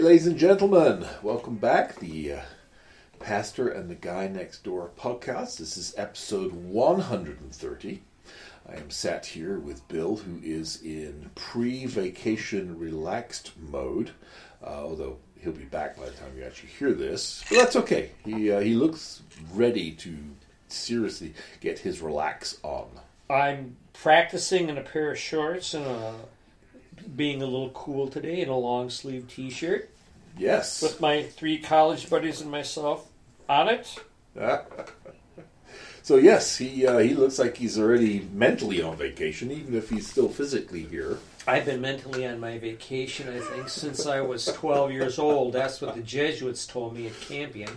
right, ladies and gentlemen, welcome back. The uh, Pastor and the Guy Next Door podcast. This is episode 130. I am sat here with Bill, who is in pre vacation relaxed mode, uh, although he'll be back by the time you actually hear this. But that's okay. He, uh, he looks ready to seriously get his relax on. I'm practicing in a pair of shorts and a, being a little cool today in a long sleeve t shirt Yes. with my three college buddies and myself on it. so yes, he uh, he looks like he's already mentally on vacation, even if he's still physically here. I've been mentally on my vacation, I think, since I was 12 years old. That's what the Jesuits told me at Campion.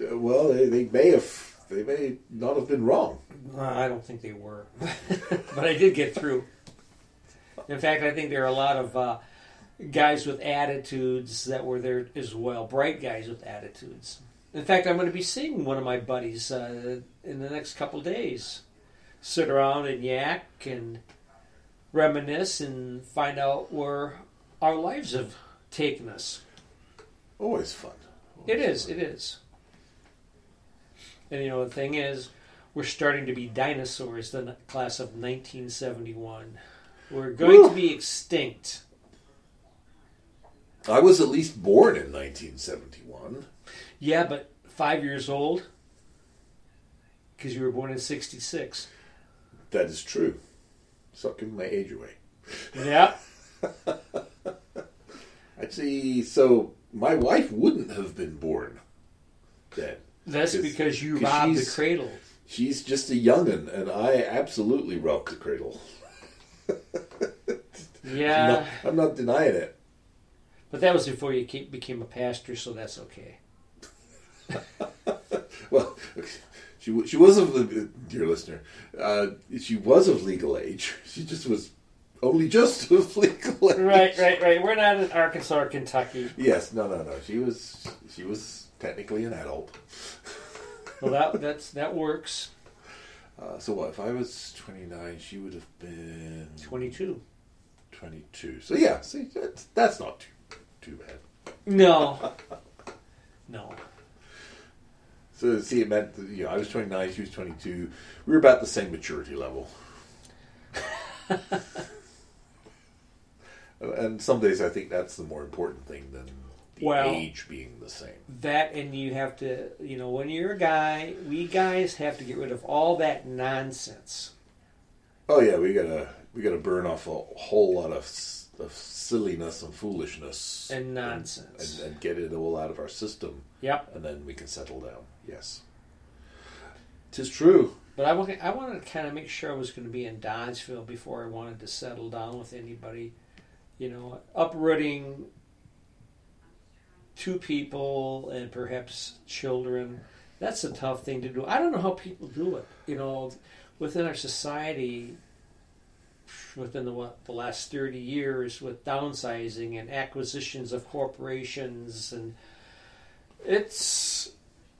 Uh, well, they, they may have they may not have been wrong. Uh, I don't think they were, but I did get through. In fact, I think there are a lot of uh, guys with attitudes that were there as well, bright guys with attitudes. In fact, I'm going to be seeing one of my buddies uh, in the next couple days. Sit around and yak and reminisce and find out where our lives have taken us. Always fun. It is. It is. And you know the thing is, we're starting to be dinosaurs. The class of 1971. We're going Woo. to be extinct. I was at least born in 1971. Yeah, but five years old because you were born in '66. That is true. Stop giving my age away. Yeah. Actually, so my wife wouldn't have been born then. That's 'Cause- you robbed the cradle. She's just a youngin', and I absolutely robbed the cradle. Yeah, No, I'm not denying it. But that was before you ca- became a pastor, so that's okay. Well, she she was of the dear listener. Uh, she was of legal age. She just was only just of legal age. Right, right, right. We're not in Arkansas or Kentucky. Yes, no, no, no. She was she was technically an adult. Well, that that's that works. Uh, so what? If I was 29, she would have been Twenty-two. 22. So yeah, see, that's, that's not too too bad. No. No. So see, it meant that, you know I was 29, she was 22. We were about the same maturity level. and some days I think that's the more important thing than the Well- age being the same. That and you have to, you know, when you're a guy, we guys have to get rid of all that nonsense. Oh yeah, we gotta we gotta burn off a whole lot of, of silliness and foolishness And nonsense. and, and get it all out of our system, Yep. and then we can settle down. Yes, tis true. But I, I wanted to kind of make sure I was going to be in Dodgeville before I wanted to settle down with anybody. You know, uprooting two people and perhaps children. That's a tough thing to do. I don't know how people do it. You know, within our society, within the the last thirty years, with downsizing and acquisitions of corporations, and it's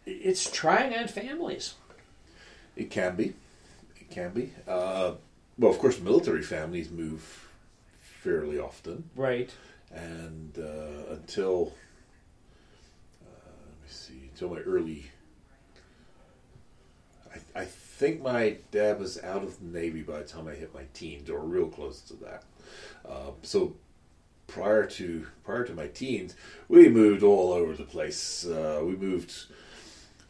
it's trying on families. It can be, it can be. Uh, well, of course, military families move fairly often, Right. and uh, until uh, let me see, until my early. I, I think my dad was out of the Navy by the time I hit my teens, or real close to that. Uh, so prior to prior to my teens, we moved all over the place. Uh, we moved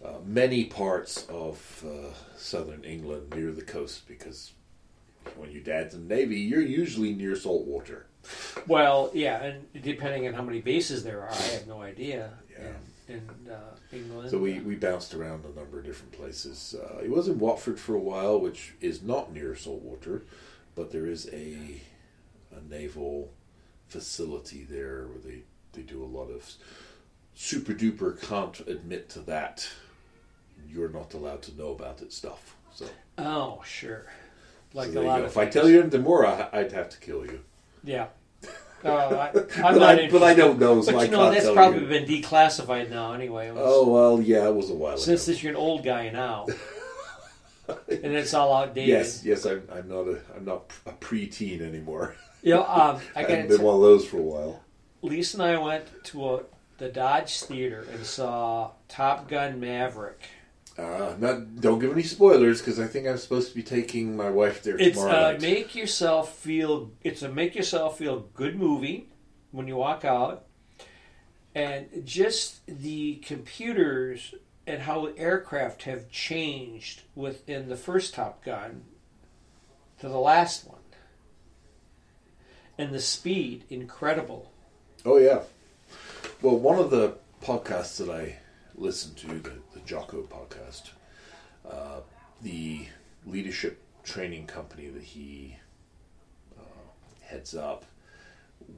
uh, many parts of uh, southern England near the coast because when your dad's in the Navy, you're usually near salt water. Well, yeah, and depending on how many bases there are, I have no idea. Yeah. In, in uh, England, So we, we bounced around a number of different places. Uh, he was in Watford for a while, which is not near saltwater, but there is a a naval facility there where they, they do a lot of super duper can't admit to that. You're not allowed to know about it stuff. So, Oh, sure. Like so a lot of. if I tell you anything more, I, I'd have to kill you. yeah. Uh, I, I'm But not I, but I don't know, so But I you know, that's probably you. been declassified now, anyway. Was- Oh well, yeah, it was a while since ago. this, you're an old guy now, and it's all outdated. Yes, yes, I'm, I'm not a I'm not a preteen anymore. You know, um, I I got haven't been one of those for a while. Lisa and I went to a, the Dodge Theater and saw Top Gun Maverick. Uh, not don't give any spoilers because I think I'm supposed to be taking my wife there It's tomorrow a night. make yourself feel. It's a make yourself feel good movie when you walk out, and just the computers and how aircraft have changed within the first Top Gun to the last one, and the speed incredible. Oh yeah. Well, one of the podcasts that I listen to, the, the Jocko podcast, uh, the leadership training company that he uh, heads up,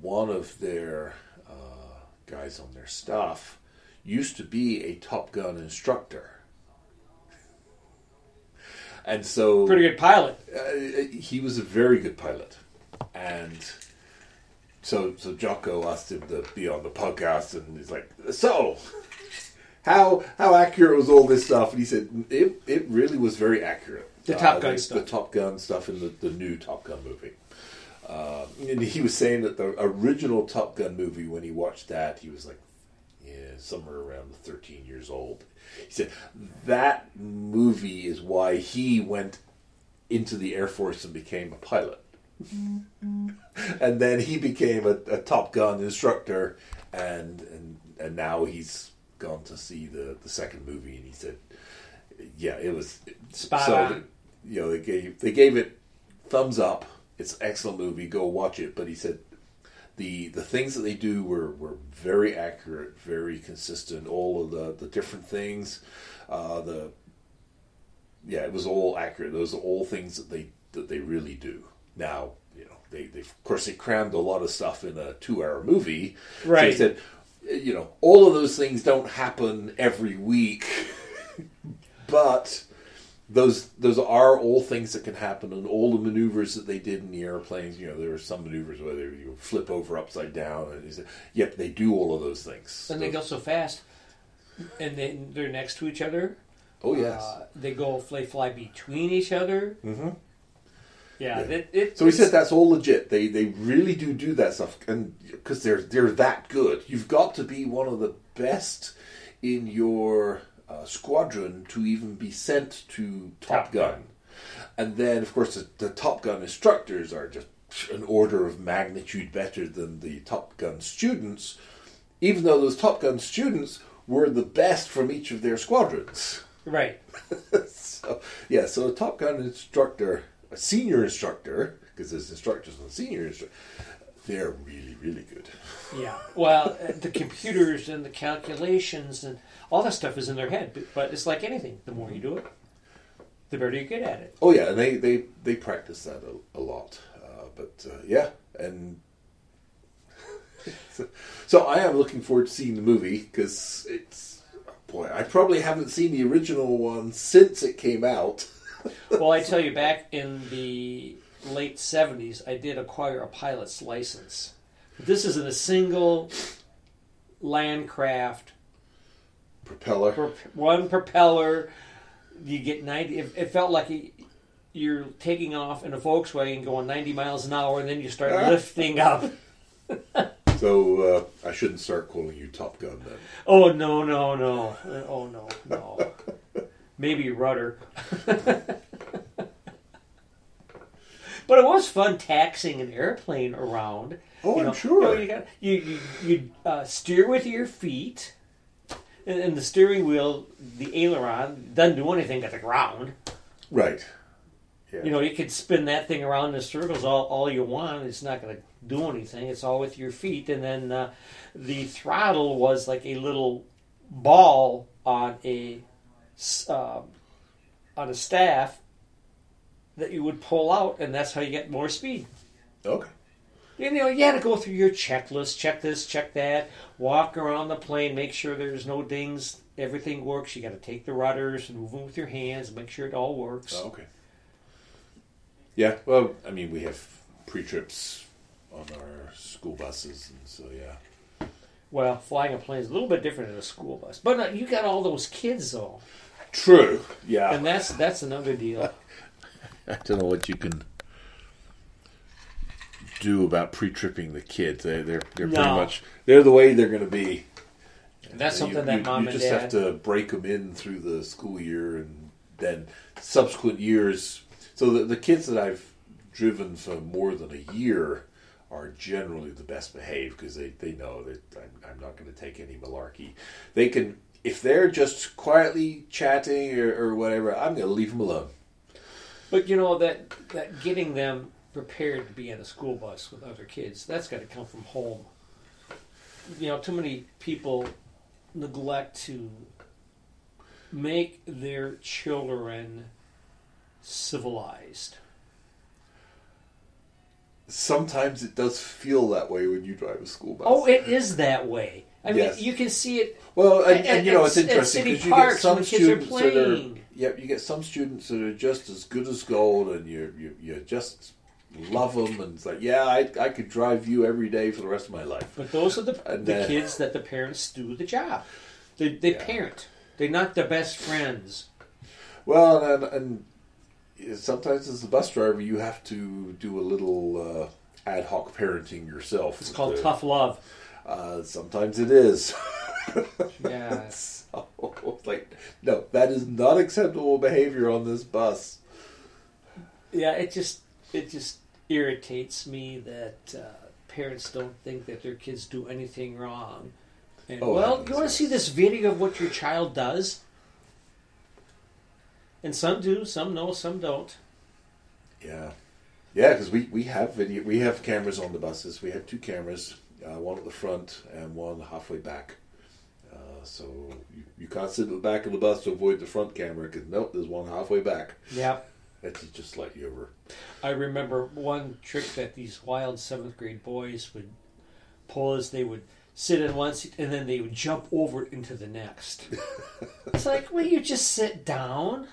one of their uh, guys on their staff used to be a Top Gun instructor. And so Pretty good pilot. uh, he was a very good pilot, and so so Jocko asked him to be on the podcast, and he's like, "So, how how accurate was all this stuff?" And he said, "It it really was very accurate. The Top Gun the, stuff. the Top Gun stuff in the, the new Top Gun movie." Uh, and he was saying that the original Top Gun movie, when he watched that, he was like, yeah, somewhere around 13 years old. He said that movie is why he went into the Air Force and became a pilot. and then he became a, a Top Gun instructor, and, and and now he's gone to see the, the second movie, and he said, yeah, it was Spot so, on. You know, they gave they gave it thumbs up. It's an excellent movie. Go watch it. But he said the the things that they do were, were very accurate, very consistent. All of the, the different things, uh, the yeah, it was all accurate. Those are all things that they that they really do. Now, you know, they they of course they crammed a lot of stuff in a two hour movie. So Right. he said, you know, all of those things don't happen every week, but those those are all things that can happen, and all the maneuvers that they did in the airplanes. You know, there are some maneuvers where they you flip over upside down, and yep, they do all of those things. And they go so fast, and then they're next to each other. oh yes. Uh, they go they fly between each other. hmm Yeah, Yeah. It, it, So he said that's all legit. They they really do do that stuff, and because they're they're that good, you've got to be one of the best in your uh, squadron to even be sent to Top, Top Gun. Gun. And then, of course, the, the Top Gun instructors are just an order of magnitude better than the Top Gun students, even though those Top Gun students were the best from each of their squadrons. right. so yeah, so a Top Gun instructor, a senior instructor, because there's instructors and senior instructors, they're really really good. Yeah. Well, uh, the computers and the calculations and all that stuff is in their head. But, but it's like anything. The more you do it, the better you get at it. Oh yeah, and they they they practice that a, a lot. Uh, but uh, yeah, and so, so I am looking forward to seeing the movie because it's boy, I probably haven't seen the original one since it came out. Well, I tell you, back in the late 70s, I did acquire a pilot's license. This is in a single Landcraft, Propeller. prop- one propeller. You get 90. It, it felt like it, you're taking off in a Volkswagen going 90 miles an hour, and then you start lifting up. So uh, I shouldn't start calling you Top Gun then. Oh, no, no, no. Uh, Oh, no, no. Maybe rudder. but it was fun taxing an airplane around. Oh, you I'm sure. You, know, you, got, you, you, you uh, steer with your feet, and, and the steering wheel, the aileron, doesn't do anything at the ground. Right. Yeah. You know, you could spin that thing around in circles all, all you want. It's not going to do anything. It's all with your feet. And then uh, the throttle was like a little ball on a uh, on a staff that you would pull out, and that's how you get more speed. Okay. You know, you had to go through your checklist, check this, check that, walk around the plane, make sure there's no dings, everything works. You got to take the rudders and move them with your hands, make sure it all works. Oh, okay. Yeah. Well, I mean, we have pre-trips on our school buses, and so yeah. Well, flying a plane is a little bit different than a school bus, but uh, you got all those kids though, True. Yeah. and that's that's another deal. I don't know what you can do about pre-tripping the kids. They, they're they're pretty No. much they're the way they're going to be. That's You- something that you, mom you and just dad. have to break them in through the school year, and then subsequent years. So the, the kids that I've driven for more than a year are generally the best behaved because they, they know that I'm, I'm not going to take any malarkey. They can if they're just quietly chatting or, or whatever. I'm going to leave them alone. But you know that that getting them prepared to be on a school bus with other kids, that's got to come from home. You know, too many people neglect to make their children civilized. Sometimes it does feel that way when you drive a school bus. Oh, it is that way. I mean, you can see it. Well, and, At- and you know it's interesting because you get some when are students that are playing. yep, you get some students that are just as good as gold, and you you, you just love them, and it's like yeah, I I could drive you every day for the rest of my life. But those are the, And the then- kids that the parents do the job. They, they Yeah. parent. They're not the best friends. Well, and, and sometimes as a bus driver, you have to do a little uh, ad hoc parenting yourself. It's called Uh, tough love. Uh, sometimes it is. Yeah. so, like, no, that is not acceptable behavior on this bus. Yeah, it just it just irritates me that uh, parents don't think that their kids do anything wrong. And Oh, well, you want to see this video of what your child does? And some do, some know, some don't. Yeah, yeah, because we, we have video, we have cameras on the buses. We have two cameras, uh, one at the front and one halfway back. Uh, so you, you can't sit at the back of the bus to avoid the front camera because nope, there's one halfway back. Yeah. That to just let you over. I remember one trick that these wild seventh grade boys would pull is they would sit in one seat and then they would jump over into the next. it's like, will you just sit down?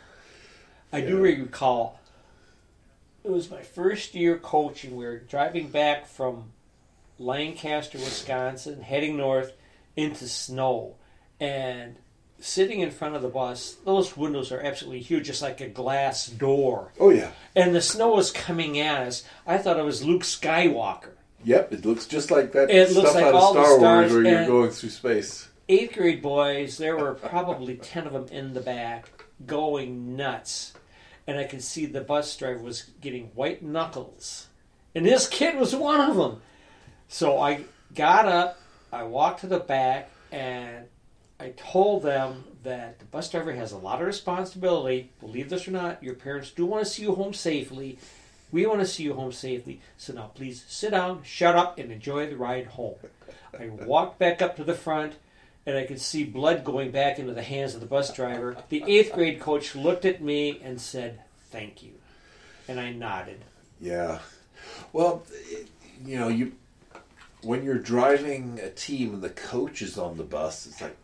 I do recall it was my first year coaching. We were driving back from Lancaster, Wisconsin, heading north into snow. And sitting in front of the bus, those windows are absolutely huge, just like a glass door Oh yeah, and the snow was coming at us. I thought it was Luke Skywalker. yep. It looks just like that It looks stuff like out all of Star Wars where you're going through space. Eighth grade boys, there were probably 10 of them in the back going nuts. And I could see the bus driver was getting white knuckles. And this kid was one of them. So I got up, I walked to the back, and I told them that the bus driver has a lot of responsibility. Believe this or not, your parents do want to see you home safely. We want to see you home safely. So now please sit down, shut up, and enjoy the ride home. I walked back up to the front, and I could see blood going back into the hands of the bus driver. The eighth grade coach looked at me and said, Thank you. And I nodded. Yeah. Well, you know, you when you're driving a team and the coach is on the bus, it's like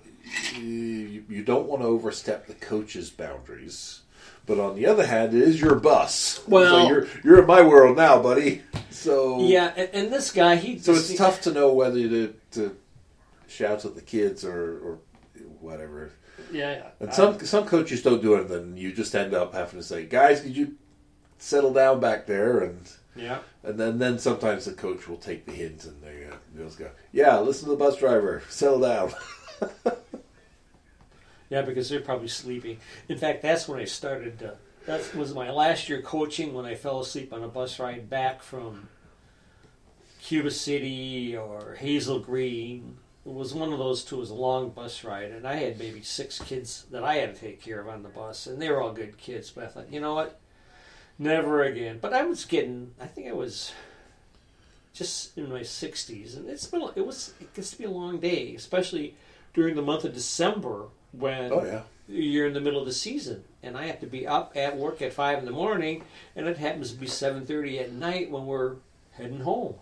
you, you don't want to overstep the coach's boundaries. But on the other hand, it is your bus. Well- so you're you're in my world now, buddy. So Yeah, and, and this guy, he. So it's tough to know whether to, to shout at the kids or, or whatever. Yeah. And I- some some coaches don't do it, and you just end up having to say, "Guys, could you settle down back there?" And yeah. and then, then sometimes the coach will take the hint and they uh, they'll just go, "Yeah, listen to the bus driver, settle down." Yeah, because they're probably sleeping. In fact, that's when I started. Uh, that was my last year coaching when I fell asleep on a bus ride back from Cuba City or Hazel Green. It was one of those two. It was a long bus ride, and I had maybe six kids that I had to take care of on the bus, and they were all good kids. But I thought, you know what, never again. But I was getting. I think I was just in my sixties, and it's been. It was. It gets to be a long day, especially during the month of December when oh yeah, you're in the middle of the season and I have to be up at work at five in the morning and it happens to be seven thirty at night when we're heading home.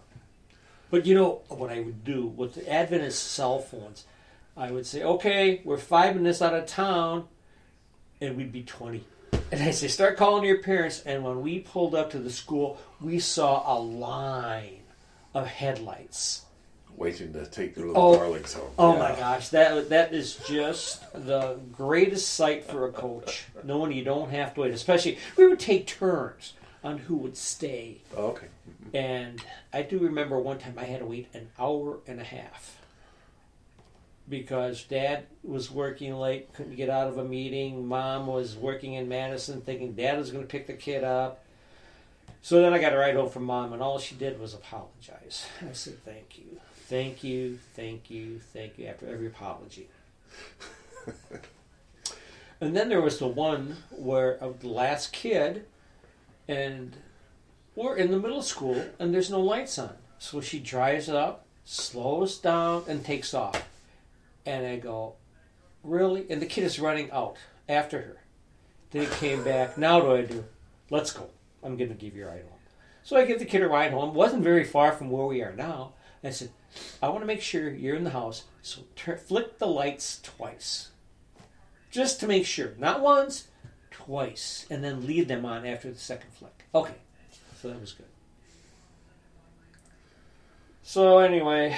But you know what I would do with the advent of cell phones, I would say, Okay, we're five minutes out of town and we'd be twenty. And I say, start calling your parents and when we pulled up to the school we saw a line of headlights. waiting to take their little Oh. darlings home. Oh Yeah. my gosh, that that is just the greatest sight for a coach, knowing you don't have to wait. Especially, we would take turns on who would stay. Oh, And I do remember one time I had to wait an hour and a half because dad was working late, couldn't get out of a meeting. Mom was working in Madison, thinking dad was going to pick the kid up. So then I got a ride home from mom, and all she did was apologize. I said, Thank you, thank you, thank you, thank you, after every apology. and then there was the one where of the last kid, and we're in the middle school, and there's no lights on. So she drives up, slows down, and takes off. And I go, Really? And the kid is running out after her. Then he came back. Now do I do? Let's go. I'm going to give you a ride home. So I give the kid a ride home. wasn't very far from where we are now. I said, I want to make sure you're in the house, so tur flick the lights twice. Just to make sure. Not once, twice. And then leave them on after the second flick. Okay. So that was good. So anyway,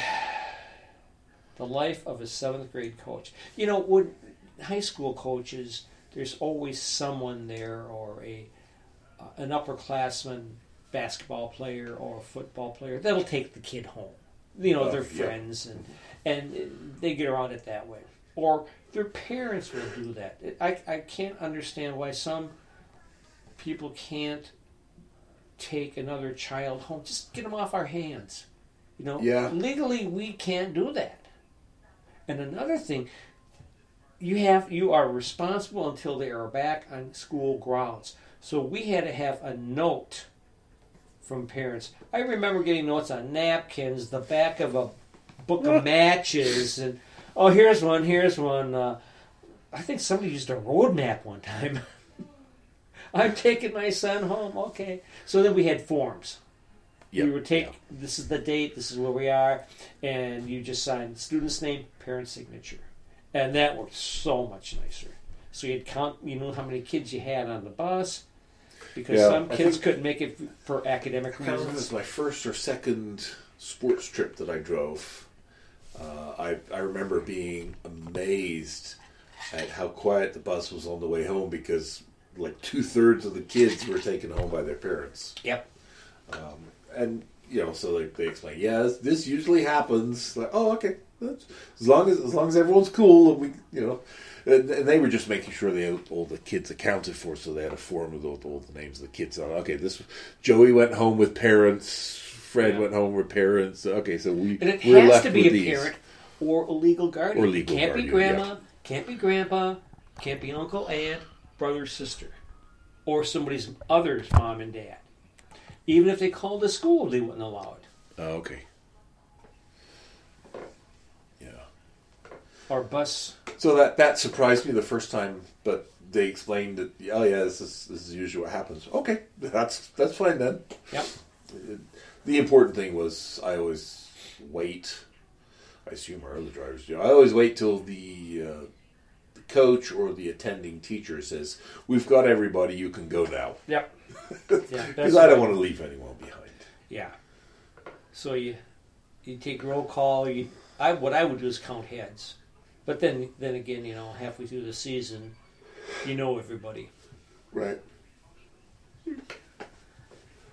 the life of a seventh grade coach. You know, when high school coaches, there's always someone there or a uh, an upperclassman basketball player or a football player that'll take the kid home. You know, Oh, their yeah. friends and and they get around it that way. Or their parents will do that. I I can't understand why some people can't take another child home. Just get them off our hands. You know, Yeah. legally we can't do that. And another thing, you have you are responsible until they are back on school grounds. So we had to have a note from parents. I remember getting notes on napkins, the back of a book of matches, and oh, here's one, here's one. Uh, I think somebody used a road map one time. I'm taking my son home. Okay. So then we had forms. Yep, You would take yep. this is the date, this is where we are, and you just sign student's name, parent signature, and that worked so much nicer. So you'd count, you know how many kids you had on the bus, because Yeah, some kids couldn't make it for academic I can't it was my first or second sports trip that I drove. Uh, I I remember being amazed at how quiet the bus was on the way home because like two thirds of the kids were taken home by their parents, Yep. Um, and you know, so like they explain, yeah, this, usually happens. Like, oh, okay, That's, as long as as long as everyone's cool, and we, you know. And, and they were just making sure they had all the kids accounted for, so they had a form with all, all the names of the kids on. Okay, this Joey went home with parents. Fred Yeah. went home with parents. Okay, so we And it we're has left to be a these. parent or a legal guardian. Or legal can't guardian, be grandma, yeah. can't be grandpa, can't be uncle, aunt, brother, sister, or somebody's other's mom and dad. Even if they called the school, they wouldn't allow it. Oh, okay. Yeah. Or bus. So that that surprised me the first time, but they explained that. Oh yeah, this is this is usually what happens. Okay, that's that's fine then. Yep. The important thing was I always wait. I assume our other drivers do. I always wait till the, uh, the coach or the attending teacher says, "We've got everybody. You can go now." Yep. Yeah, Because that's I don't right. want to leave anyone behind. Yeah. So you you take roll call. You I what I would do is count heads, but then then again, you know, halfway through the season, you know everybody. Right.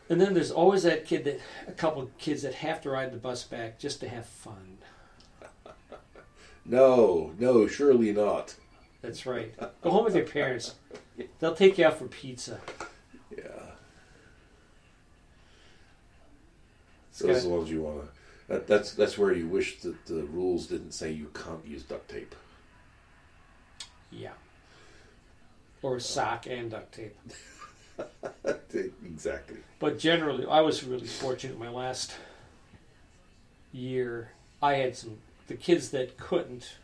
And then there's always that kid that a couple of kids that have to ride the bus back just to have fun. No, no, surely not. That's right. Go home with your parents. They'll take you out for pizza. Yeah. Those are the ones you want to. That, that's that's where you wish that the rules didn't say you can't use duct tape. Yeah. Or sock and duct tape. exactly. But generally, I was really fortunate. My last year, I had some the kids that couldn't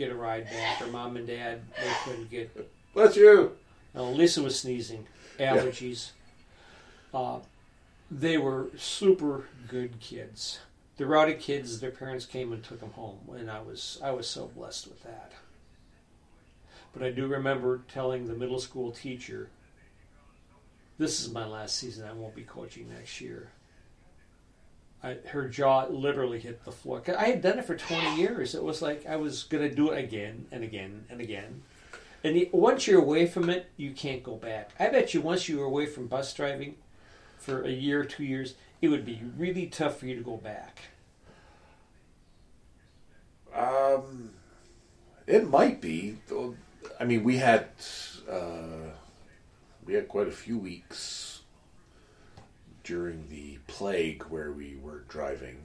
get a ride back, or mom and dad they couldn't get. Bless you. Now, Lisa was sneezing, allergies. Uh, they were super good kids. The rowdy kids, their parents came and took them home, and I was I was so blessed with that. But I do remember telling the middle school teacher, "This is my last season. I won't be coaching next year." I, her jaw literally hit the floor. I had done it for 20 years. It was like I was going to do it again and again and again. And the, once you're away from it, you can't go back. I bet you once you were away from bus driving, for a year, or two years, it would be really tough for you to go back. Um, it might be. I mean, we had uh, we had quite a few weeks during the plague where we were driving,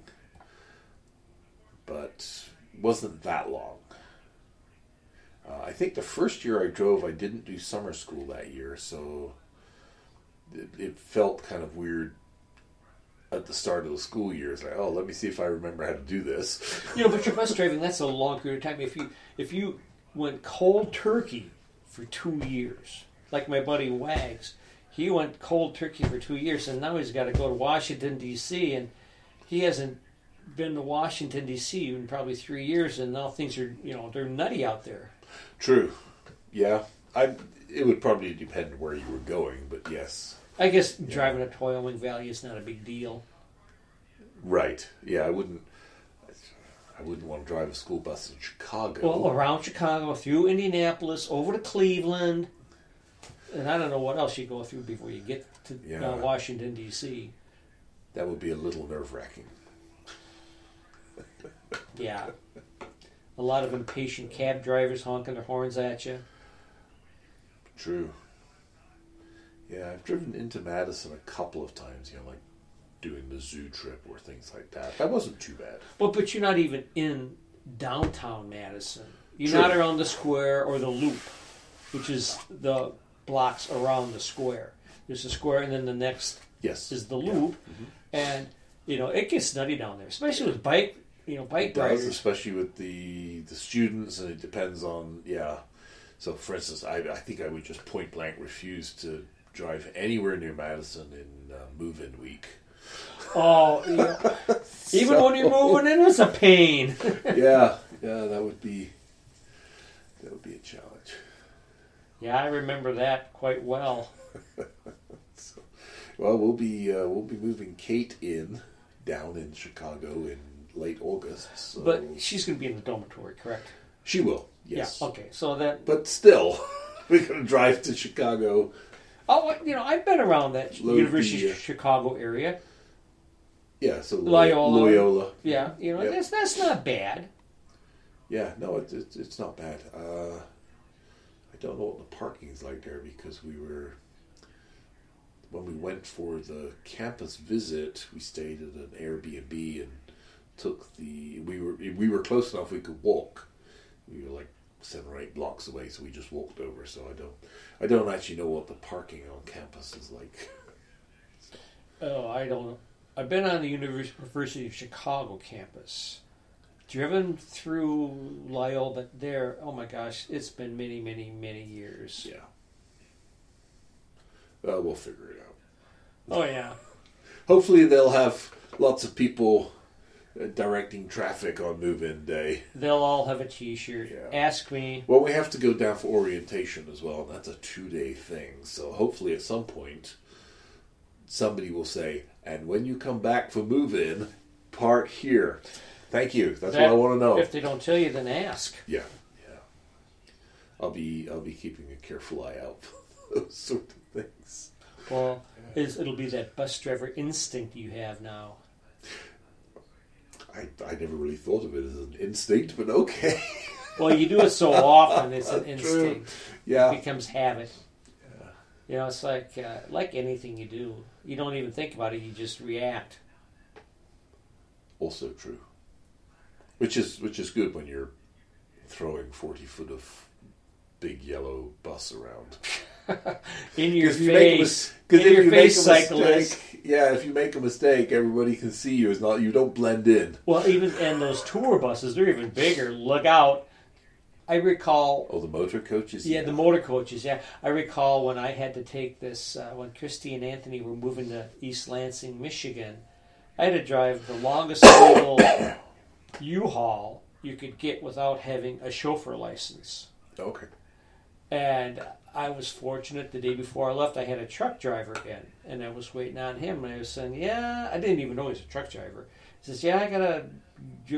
but wasn't that long. Uh, I think the first year I drove, I didn't do summer school that year, so it, it felt kind of weird at the start of the school year. It's like, oh, let me see if I remember how to do this. You know, but your bus driving, that's a long period of time. If you if you went cold turkey for two years, like my buddy Wags, he went cold turkey for two years, and now he's got to go to Washington D.C. and he hasn't been to Washington D.C. in probably three years, and now things are you know they're nutty out there. True. Yeah. I. It would probably depend where you were going, but yes. I guess driving up to Wyoming Valley is not a big deal. Right. Yeah, I wouldn't. I wouldn't want to drive a school bus in Chicago. Well, around Chicago, through Indianapolis, over to Cleveland, and I don't know what else you go through before you get to Yeah. uh, Washington D.C. that would be a little nerve wracking. Yeah, a lot of impatient cab drivers honking their horns at you. True. Yeah, I've driven into Madison a couple of times. You know, like doing the zoo trip or things like that. That wasn't too bad. Well, but you're not even in downtown Madison. You're True. not around the square or the loop, which is the blocks around the square. There's the square, and then the next Yes. is the Yeah. loop, and you know it gets nutty down there, especially with bike, you know, bike It does, riders. especially with the the students, and it depends on yeah. So, for instance, I I think I would just point blank refuse to drive anywhere near Madison in uh, move-in week. Oh, you know, even So- when you're moving in, it's a pain. yeah, yeah, that would be that would be a challenge. Yeah, I remember that quite well. Well, we'll be uh, we'll be moving Kate in down in Chicago in late August. So But she's going to be in the dormitory, correct? she will, yes. Yeah. Okay. So that But still, we're going to drive to Chicago. oh, you know, I've been around that University the, uh, of Chicago area. Yeah, so Loyola. Loyola. Yeah, you know, Yep. that's that's not bad. Yeah, no, it's it's, it's not bad. Uh, I don't know what the parking's like there because we were when we went for the campus visit, we stayed at an Airbnb and took the we were we were close enough we could walk. We were like seven or eight blocks away, so we just walked over. So I don't I don't actually know what the parking on campus is like. Oh, I don't. I've been on the University of Chicago campus. Driven through Loyola there, oh my gosh, it's been many, many, many years. Yeah. Uh, we'll figure it out. Oh yeah. Hopefully, they'll have lots of people uh, directing traffic on move-in day. They'll all have a T-shirt. Yeah. Ask me. Well, we have to go down for orientation as well, and that's a two-day thing. So hopefully, at some point, somebody will say, "And when you come back for move-in, park here." Thank you. That's That- what I want to know. If they don't tell you, then ask. Yeah, yeah. I'll be I'll be keeping a careful eye out for those sort of things. Well, it'll be that bus driver instinct you have now. I I never really thought of it as an instinct, but okay. Well, you do it so often, it's an instinct. yeah. It becomes habit. You know, it's like uh, like anything you do. You don't even think about it; you just react. also true. Which is which is good when you're throwing forty foot of big yellow bus around. In your face, mis- 'cause in if your you face, make a cyclist. mistake, yeah, if you make a mistake, everybody can see you. It's not you don't blend in. Well, even and those tour buses, they're even bigger. Look out! I recall Oh, the motor coaches. Yeah, the motor coaches. Yeah, I recall when I had to take this uh, when Christy and Anthony were moving to East Lansing, Michigan. I had to drive the longest legal U-Haul you could get without having a chauffeur license. Okay. And I was fortunate the day before I left, I had a truck driver in, and I was waiting on him. And I was saying, "Yeah, I didn't even know he's a truck driver." He says, "Yeah, I gotta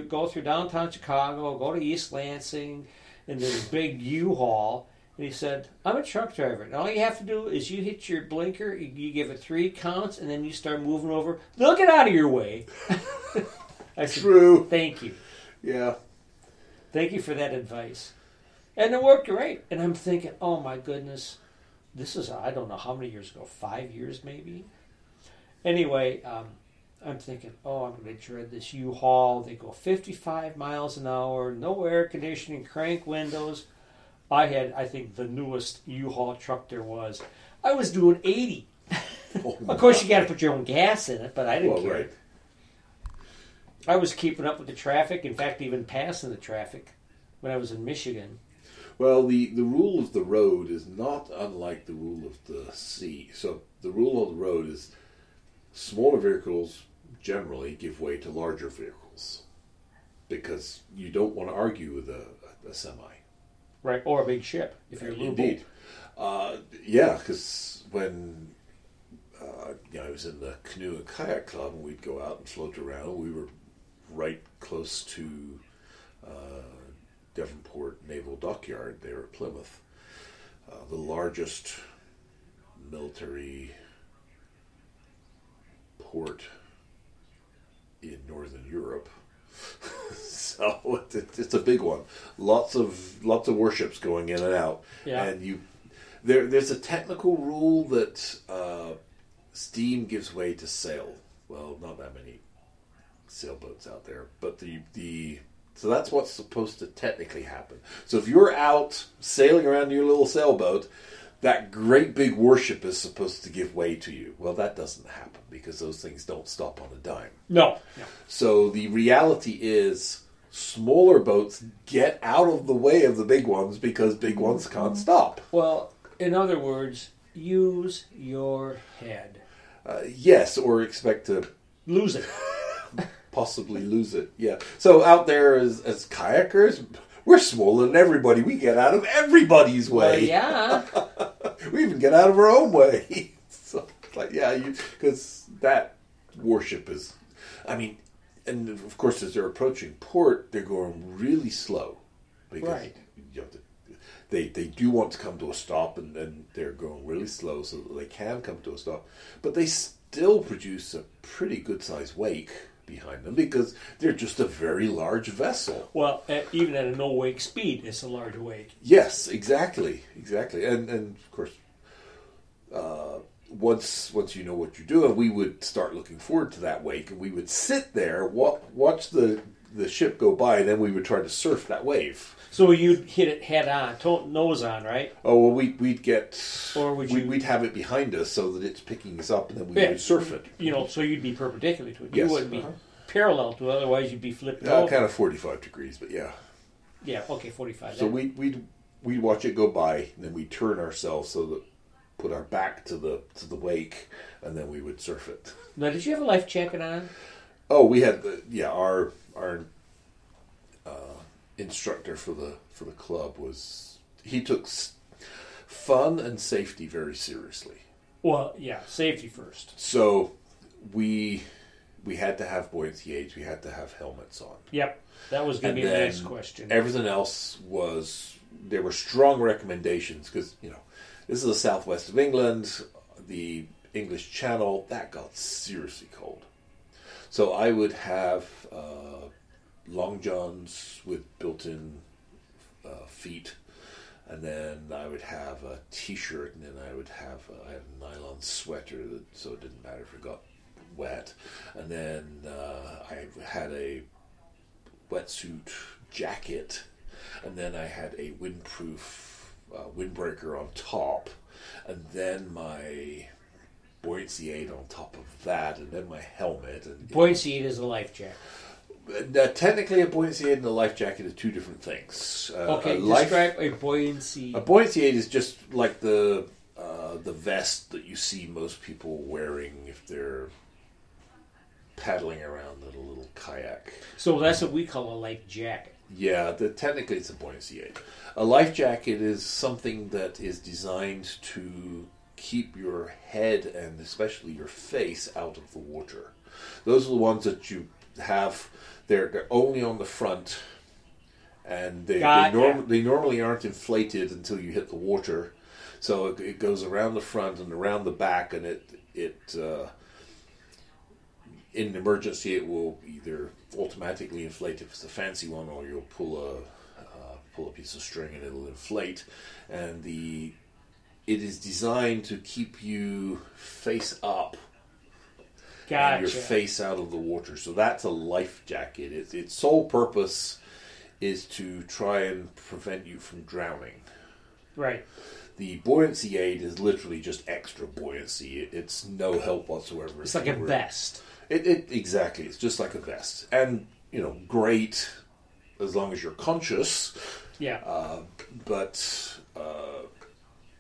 go through downtown Chicago, go to East Lansing, in this big U-Haul." And he said, I'm a truck driver. And all you have to do is you hit your blinker, you, you give it three counts, and then you start moving over. They'll get out of your way. I said, True. Thank you. Yeah. Thank you for that advice. And it worked great. And I'm thinking, oh my goodness, this is, I don't know how many years ago, five years maybe? Anyway, um, I'm thinking, oh, I'm going to dread this U Haul. They go 55 miles an hour, no air conditioning, crank windows. I had, I think, the newest U Haul truck there was. I was doing 80. Oh, Of course, you got to put your own gas in it, but I didn't well, care. right. I was keeping up with the traffic. In fact, even passing the traffic when I was in Michigan. Well, the, the rule of the road is not unlike the rule of the sea. So the rule of the road is smaller vehicles generally give way to larger vehicles because you don't want to argue with a, a semi. Right, or a big ship if you're Lou Indeed. Uh, yeah, because when uh, you know, I was in the canoe and kayak club, and we'd go out and float around. We were right close to uh, Devonport Naval Dockyard there at Plymouth, uh, the largest military port in Northern Europe. so it- it's a big one. Lots of lots of warships going in and out, Yeah. and you there. There's a technical rule that uh, steam gives way to sail. Well, not that many sailboats out there, but the the so that's what's supposed to technically happen. So if you're out sailing around your little sailboat, that great big warship is supposed to give way to you. Well, that doesn't happen because those things don't stop on a dime. No. no. So the reality is smaller boats get out of the way of the big ones because big ones can't stop. Well, in other words, use your head. Uh, yes, or expect to Lose it. Possibly lose it. Yeah. So out there as, as kayakers, we're smaller than everybody. We get out of everybody's Well, way. yeah. We even get out of our own way. so like yeah, you because that warship is. I mean, and of course, as they're approaching port, they're going really slow because Right. you know, they they do want to come to a stop, and, then they're going really slow so that they can come to a stop, but they still produce a pretty good sized wake behind them because they're just a very large vessel. Well, at, even at a no wake speed, it's a large wake. Yes, exactly, exactly, and and of course, uh, once once you know what you're doing, we would start looking forward to that wake, and we would sit there, wa- watch the the ship go by, and then we would try to surf that wave. So you'd hit it head on, to- nose on, right? Oh well, we we'd get, Or would we, you- we'd have it behind us so that it's picking us up, and then we Yeah. would surf it. You know, so you'd be perpendicular to it. Yes. You wouldn't be Uh-huh. parallel to it, otherwise you'd be flipping Uh, over. kind of forty five degrees, but yeah. Yeah, okay, 45. So we we'd we'd watch it go by, and then we would turn ourselves so that put our back to the to the wake, and then we would surf it. Now, did you have a life jacket on? Oh, we had the yeah our our uh, instructor for the for the club was he took s- fun and safety very seriously. Well, yeah, safety first. So we we had to have buoyancy aids. We had to have helmets on. Yep, that was going to be the next question. Everything else was there were strong recommendations because you know this is the southwest of England, the English Channel that got seriously cold. So I would have uh, long johns with built-in uh, feet, and then I would have a T-shirt, and then I would have a, I had a nylon sweater, that, so it didn't matter if it got wet, and then uh, I had a wetsuit jacket, and then I had a windproof uh, windbreaker on top, and then my buoyancy aid on top of that, and then my helmet. And Buoyancy aid is a life jacket. Uh, technically, a buoyancy aid and a life jacket are two different things. Uh, Okay, a life- describe a buoyancy. a buoyancy aid is just like the uh, the vest that you see most people wearing if they're paddling around in a little kayak. So that's what we call a life jacket. Yeah, the, technically it's a buoyancy aid. A life jacket is something that is designed to keep your head and especially your face out of the water. Those are the ones that you have. They're they're only on the front, and they they, norm- they normally aren't inflated until you hit the water. So it, it goes around the front and around the back, and it it uh, in an emergency it will either automatically inflate if it's a fancy one, or you'll pull a uh, pull a piece of string and it'll inflate. And the it is designed to keep you face up and your face out of the water. So that's a life jacket. Its its sole purpose is to try and prevent you from drowning. Right. The buoyancy aid is literally just extra buoyancy. It, it's no help whatsoever. It's like a vest. It, it exactly. It's just like a vest, and you know, great as long as you're conscious. Yeah. Uh, but uh,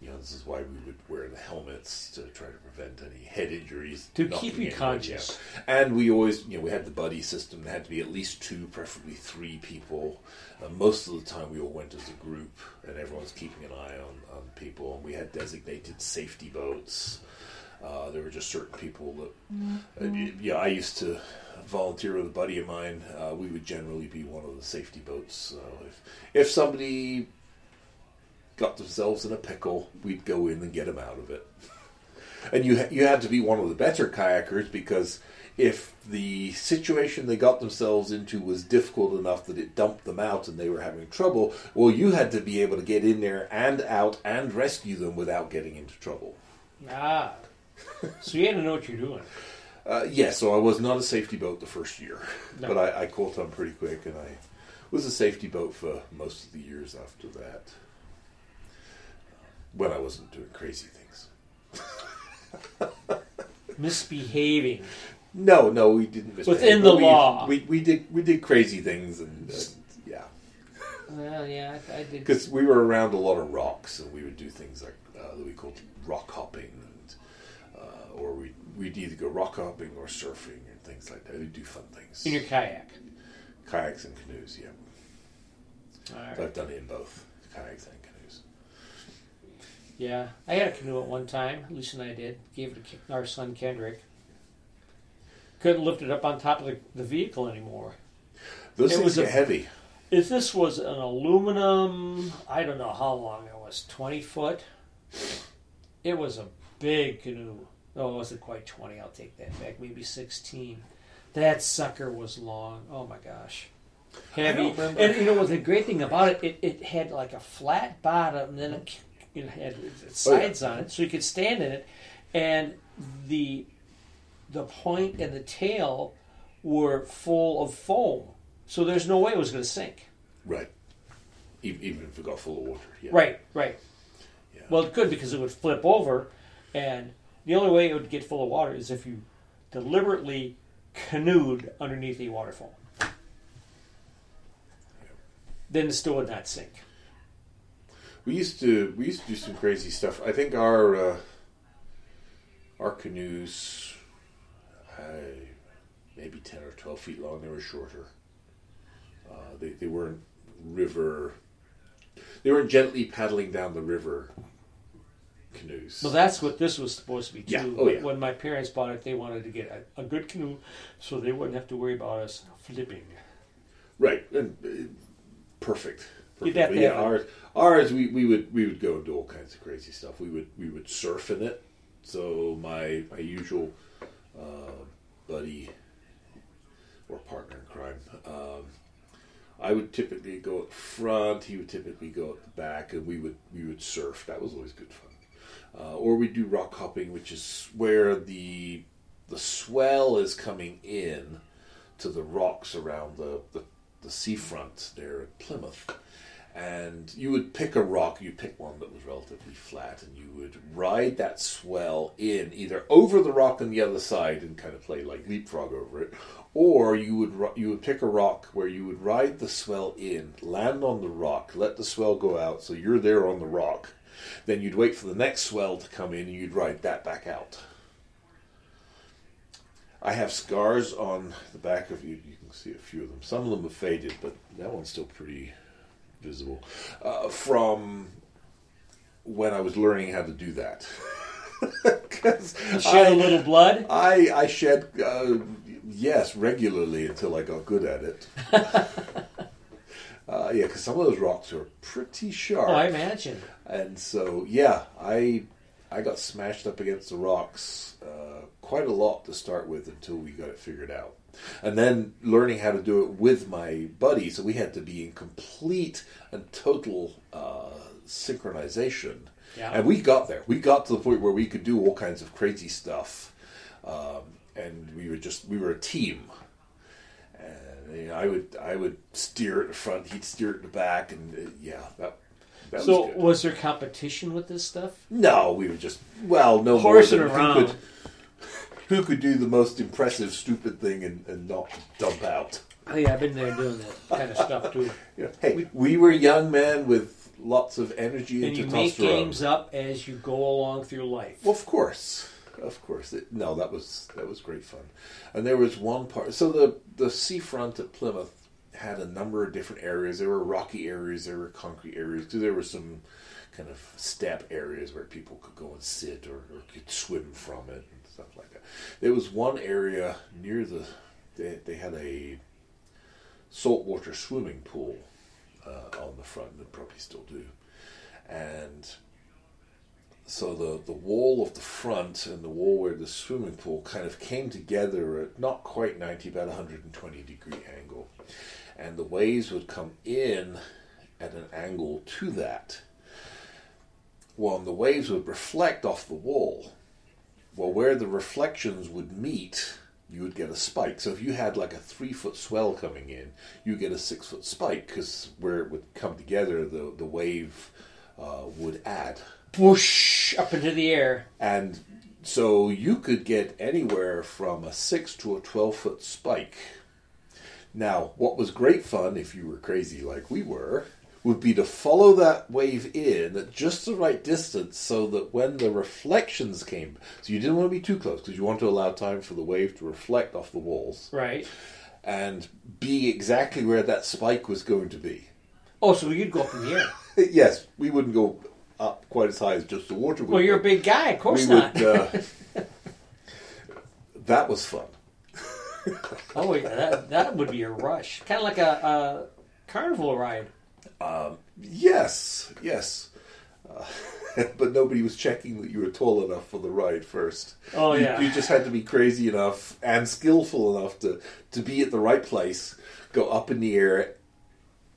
you know, this is why we would wear the helmets to try to prevent any head injuries. To keep you conscious. out. And we always, you know, we had the buddy system. There had to be at least two, preferably three people. Uh, most of the time, we all went as a group, and everyone's keeping an eye on, on people. And we had designated safety boats. Uh, there were just certain people that, uh, yeah, I used to volunteer with a buddy of mine. Uh, we would generally be one of the safety boats. So if if somebody got themselves in a pickle, we'd go in and get them out of it. And you ha- you had to be one of the better kayakers because if the situation they got themselves into was difficult enough that it dumped them out and they were having trouble, well, you had to be able to get in there and out and rescue them without getting into trouble. Ah. So you had to know what you're doing. Uh, yeah, so I was not a safety boat the first year, No. but I, I caught on pretty quick, and I was a safety boat for most of the years after that. When I wasn't doing crazy things. Misbehaving. No, no, we didn't. misbehave, Within the we, law. we we did we did crazy things, and uh, yeah, Well, yeah, I, I did. because we were around a lot of rocks, and we would do things like uh, that we called rock hopping, and uh, or we we'd either go rock hopping or surfing and things like that. We'd do fun things, In your kayak. kayaks and canoes. Yeah, So. I've done it in both kayaks and canoes. Yeah, I had a canoe at one time. Lisa and I did. Gave it to our son Kendrick. Couldn't lift it up on top of the, the vehicle anymore. Those It things was get a- heavy. If this was an aluminum, I don't know how long it was, 20 foot. It was a big canoe. Oh, it wasn't quite 20. I'll take that back. Maybe 16. That sucker was long. Oh my gosh. Heavy. And you know what the great thing about it, it, it had like a flat bottom and then it, it had oh, sides on it so you could stand in it. And the the point and the tail were full of foam. So there's no way it was going to sink. Right. Even if it got full of water. Yeah. Right, right. Yeah. Well, it could because it would flip over, and the only way it would get full of water is if you deliberately canoed underneath a waterfall. Then it still would not sink. We used to we used to do some crazy stuff. I think our uh, our canoes, uh, maybe ten or twelve feet long. They were shorter. Uh, they they weren't river. They weren't gently paddling down the river canoes. Well, that's what this was supposed to be too. Yeah. Oh, yeah. When my parents bought it, they wanted to get a, a good canoe, so they wouldn't have to worry about us flipping. right. And, uh, perfect. You'd have to yeah, have ours ours we, we would we would go and do all kinds of crazy stuff. We would we would surf in it. So my my usual uh, buddy or partner in crime. Um, I would typically go at the front. He would typically go at the back, and we would we would surf. That was always good fun. Uh, or we do rock hopping, which is where the the swell is coming in to the rocks around the the, the seafront there at Plymouth. And you would pick a rock, you pick one that was relatively flat, and you would ride that swell in either over the rock on the other side and kind of play like leapfrog over it, or you would you would pick a rock where you would ride the swell in, land on the rock, let the swell go out, so you're there on the rock. Then you'd wait for the next swell to come in, and you'd ride that back out. I have scars on the back of you. You can see a few of them. Some of them have faded, but that one's still pretty visible. Uh, from when I was learning how to do that. 'Cause Shed I- a little blood. I I shed uh, yes regularly until I got good at it. Uh, yeah, because some of those rocks are pretty sharp. Oh, I imagine. And so, yeah, I I got smashed up against the rocks uh, quite a lot to start with until we got it figured out. And then learning how to do it with my buddy, so we had to be in complete and total uh, synchronization. Yeah. And we got there. We got to the point where we could do all kinds of crazy stuff, um, and we were just we were a team. And you know, I would I would steer at the front, he'd steer at the back, and uh, yeah, that. That So, was was there competition with this stuff? No, we were just well, no Horsing more than around. Who could, who could do the most impressive, stupid thing and, and not dump out? Oh, yeah, I've been there doing that kind of stuff too. Know, hey, we, were young men with lots of energy and, And you make games up as you go along through life. Well, of course, of course. It, no, that was that was great fun. And there was one part. So the the seafront at Plymouth had a number of different areas. There were rocky areas, there were concrete areas. There were some kind of step areas where people could go and sit or, or could swim from it and stuff like that. There was one area near the they, they had a saltwater swimming pool uh, on the front. They probably still do, and so the, the wall of the front and the wall where the swimming pool kind of came together at not quite 90 about 120 degree angle. And the waves would come in at an angle to that. Well and the waves would reflect off the wall well where the reflections would meet you would get a spike so if you had like a three foot swell coming in you get a six foot spike because where it would come together the, the wave uh, would add Whoosh up into the air. and so you could get anywhere from a 6 to a 12 foot spike. Now, what was great fun, if you were crazy like we were, would be to follow that wave in at just the right distance so that when the reflections came, so you didn't want to be too close because you want to allow time for the wave to reflect off the walls Right. and be exactly where that spike was going to be. Oh, so you'd go up in the air. Yes, we wouldn't go up quite as high as just the water would. Well, you're a big guy. Of course we not. would. Uh, that was fun. Oh, yeah, that, that would be a rush. Kind of like a, a carnival ride. Yes, yes. Uh, but nobody was checking that you were tall enough for the ride first. Oh, You- yeah. You, just had to be crazy enough and skillful enough to, to be at the right place, go up in the air,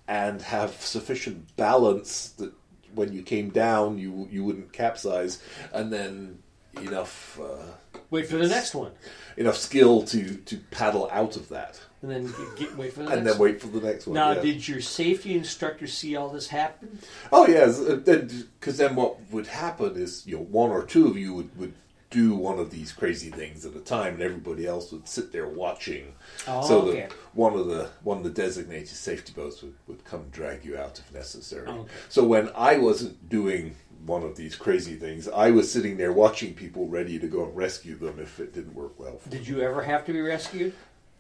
and have sufficient balance that when you came down, you you wouldn't capsize, and then enough uh, Wait for the next one. enough skill to, to paddle out of that, And then get, get, wait for the and next then one. wait for the next one. Now, yeah. did your safety instructor see all this happen? Oh yes, uh, uh, because then what would happen is you know one or two of you would, would do one of these crazy things at a time, and everybody else would sit there watching. Oh, so okay. that one of the one of the designated safety boats would, would come drag you out if necessary. Oh, okay. So when I wasn't doing one of these crazy things, I was sitting there watching people ready to go and rescue them if it didn't work well. Did you ever have to be rescued?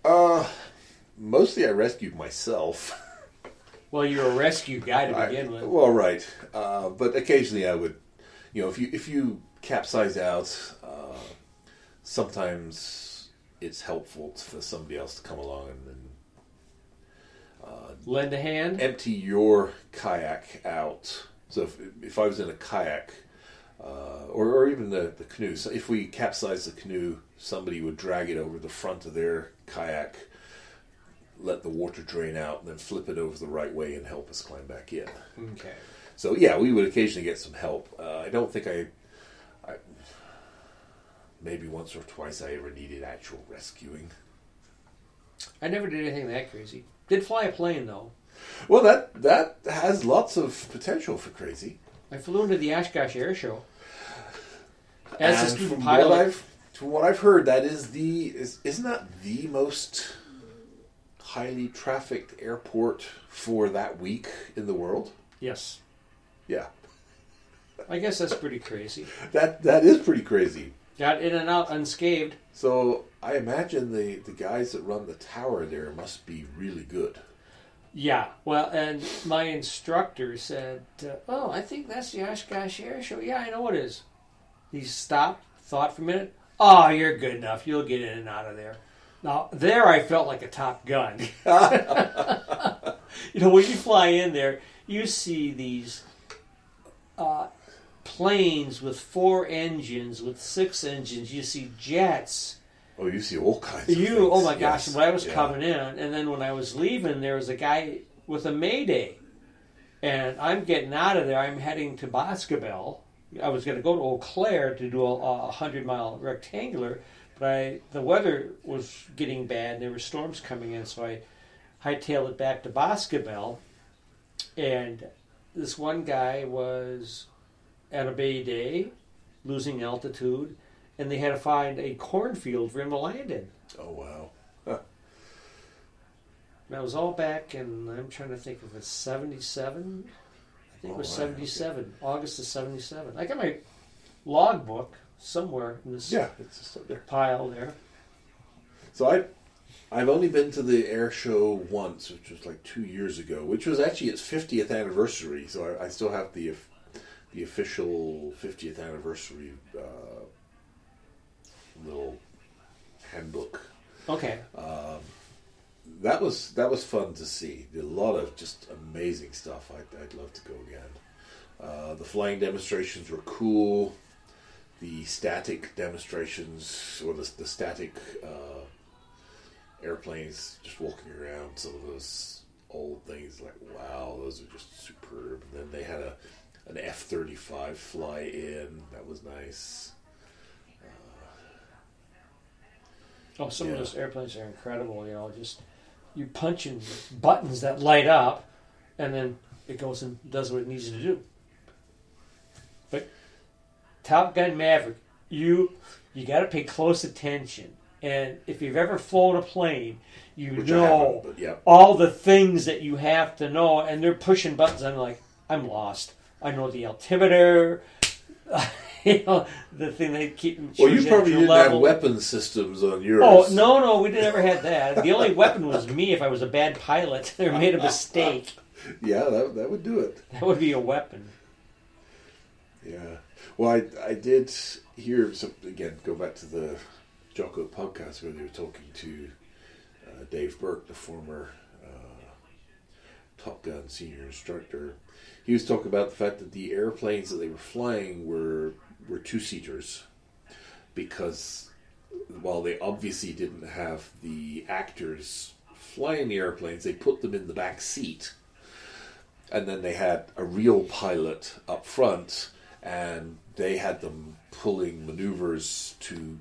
Uh, mostly I rescued myself. Well, you're a rescue guy to I- begin with. Well, right, uh, but occasionally I would, you know, if you if you capsize out, uh, sometimes it's helpful for somebody else to come along and, and Lend a hand. empty your kayak out. So if if I was in a kayak. Uh, or, or even the, the canoe. So if we capsize the canoe, somebody would drag it over the front of their kayak, let the water drain out, and then flip it over the right way and help us climb back in. Okay. So yeah, we would occasionally get some help. Uh, I don't think I, I, maybe once or twice I ever needed actual rescuing. I never did anything that crazy. Did fly a plane though. Well, that that has lots of potential for crazy. I flew into the Oshkosh Air Show. As a student from pilot, what I've from what I've heard, that is the is isn't that the most highly trafficked airport for that week in the world? yes, Yeah, I guess that's pretty crazy. that that is pretty crazy. Got in and out unscathed. So I imagine the the guys that run the tower there must be really good. Yeah, well, and my instructor said, uh, "Oh, I think that's the Oshkosh Air Show." Yeah, I know it is. He stopped, thought for a minute. Oh, you're good enough. You'll get in and out of there. Now there, I felt like a Top Gun. you know, when you fly in there, you see these uh, planes with four engines, with six engines. You see jets. Oh, you see all kinds. of You, things. oh my gosh! Yes. When I was Yeah. coming in, and then when I was leaving, there was a guy with a Mayday, and I'm getting out of there. I'm heading to Boscobel. I was going to go to Eau Claire to do a, a hundred mile rectangular, but I the weather was getting bad. and There were storms coming in, so I hightailed it back to Boscobel, and this one guy was at a Mayday, losing altitude, and they had to find a cornfield for him to land in. Oh wow. That was all back and I'm trying to think of a 77. I think it was wow, 77, August of 77. I got my logbook somewhere in this Yeah, it's just up there. pile there. So I, I've only been to the air show once, which was like two years ago, which was actually its 50th anniversary. So I, I still have the the official 50th anniversary uh, little handbook. Okay. That was that was fun to see. A lot of just amazing stuff. I'd, I'd love to go again. Uh, the flying demonstrations were cool. The static demonstrations, or the, the static uh, airplanes just walking around, some of those old things, like wow, those are just superb. And then they had a an F thirty five fly in. That was nice. Oh, some Yeah. of those airplanes are incredible. You know, just you punching buttons that light up, and then it goes and does what it needs to do. But Top Gun Maverick, you you got to pay close attention. And if you've ever flown a plane, you Which know yeah. all the things that you have to know, and they're pushing buttons. I'm like, I'm lost. I know the altimeter. you know, the thing they keep. Well, you probably didn't level. have weapon systems on yours. Oh no, no, we never had that. The only weapon was me if I was a bad pilot or made a mistake. Yeah, that, that would do it. That would be a weapon. Yeah. Well, I, I did hear some again. Go back to the Jocko podcast where they were talking to uh, Dave Berke, the former Top Gun senior instructor. He was talking about the fact that the airplanes that they were flying were were two seaters because while they obviously didn't have the actors flying the airplanes, they put them in the back seat and then they had a real pilot up front and they had them pulling maneuvers to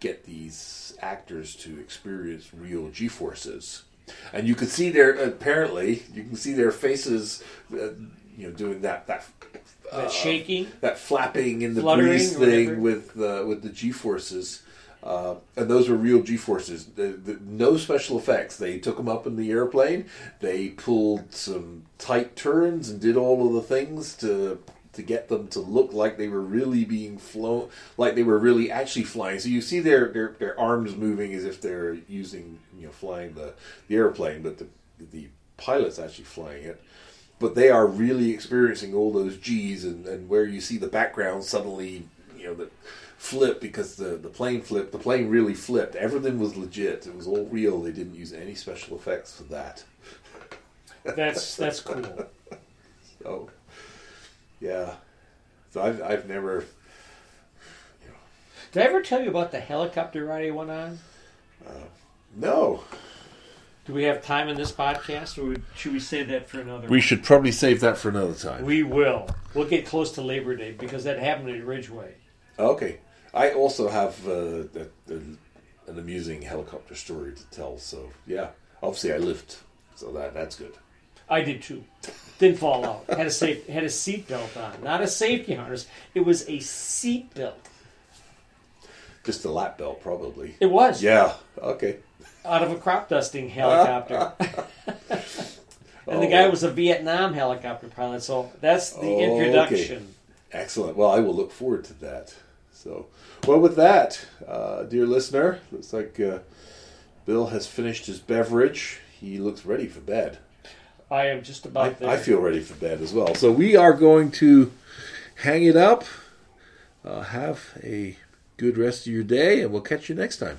get these actors to experience real g forces and you could see their apparently you can see their faces uh, you know doing that that That shaking. that flapping in the breeze thing with uh, with the G forces, uh, and those were real G forces. The, the, no special effects. They took them up in the airplane. They pulled some tight turns and did all of the things to to get them to look like they were really being flown, like they were really actually flying. So you see their their, their arms moving as if they're using you know flying the the airplane, but the the pilot's actually flying it but they are really experiencing all those G's and, and where you see the background suddenly, you know, that flip because the, the plane flipped. The plane really flipped. Everything was legit. It was all real. They didn't use any special effects for that. That's that's cool. So, yeah. So I've, I've never, Did I ever tell you about the helicopter ride I went on? no. Do we have time in this podcast, or should we save that for another? We should probably save that for another time. We will. We'll get close to Labor Day because that happened at Ridgeway. Okay. I also have uh, a, a, an amusing helicopter story to tell. So, yeah. Obviously, I lived. So that that's good. I did too. Didn't fall out. Had a safe had a seat belt on, not a safety harness. It was a seat belt. Just a lap belt, probably. It was Yeah. Okay. out of a crop dusting helicopter. and the Oh. guy was a Vietnam helicopter pilot, so that's the Oh, okay. introduction. Excellent. Well, I will look forward to that. So, well, with that, uh, dear listener, looks like uh, Bill has finished his beverage. He looks ready for bed. I am just I, about there. I feel ready for bed as well. So we are going to hang it up. Uh, have a good rest of your day, and we'll catch you next time.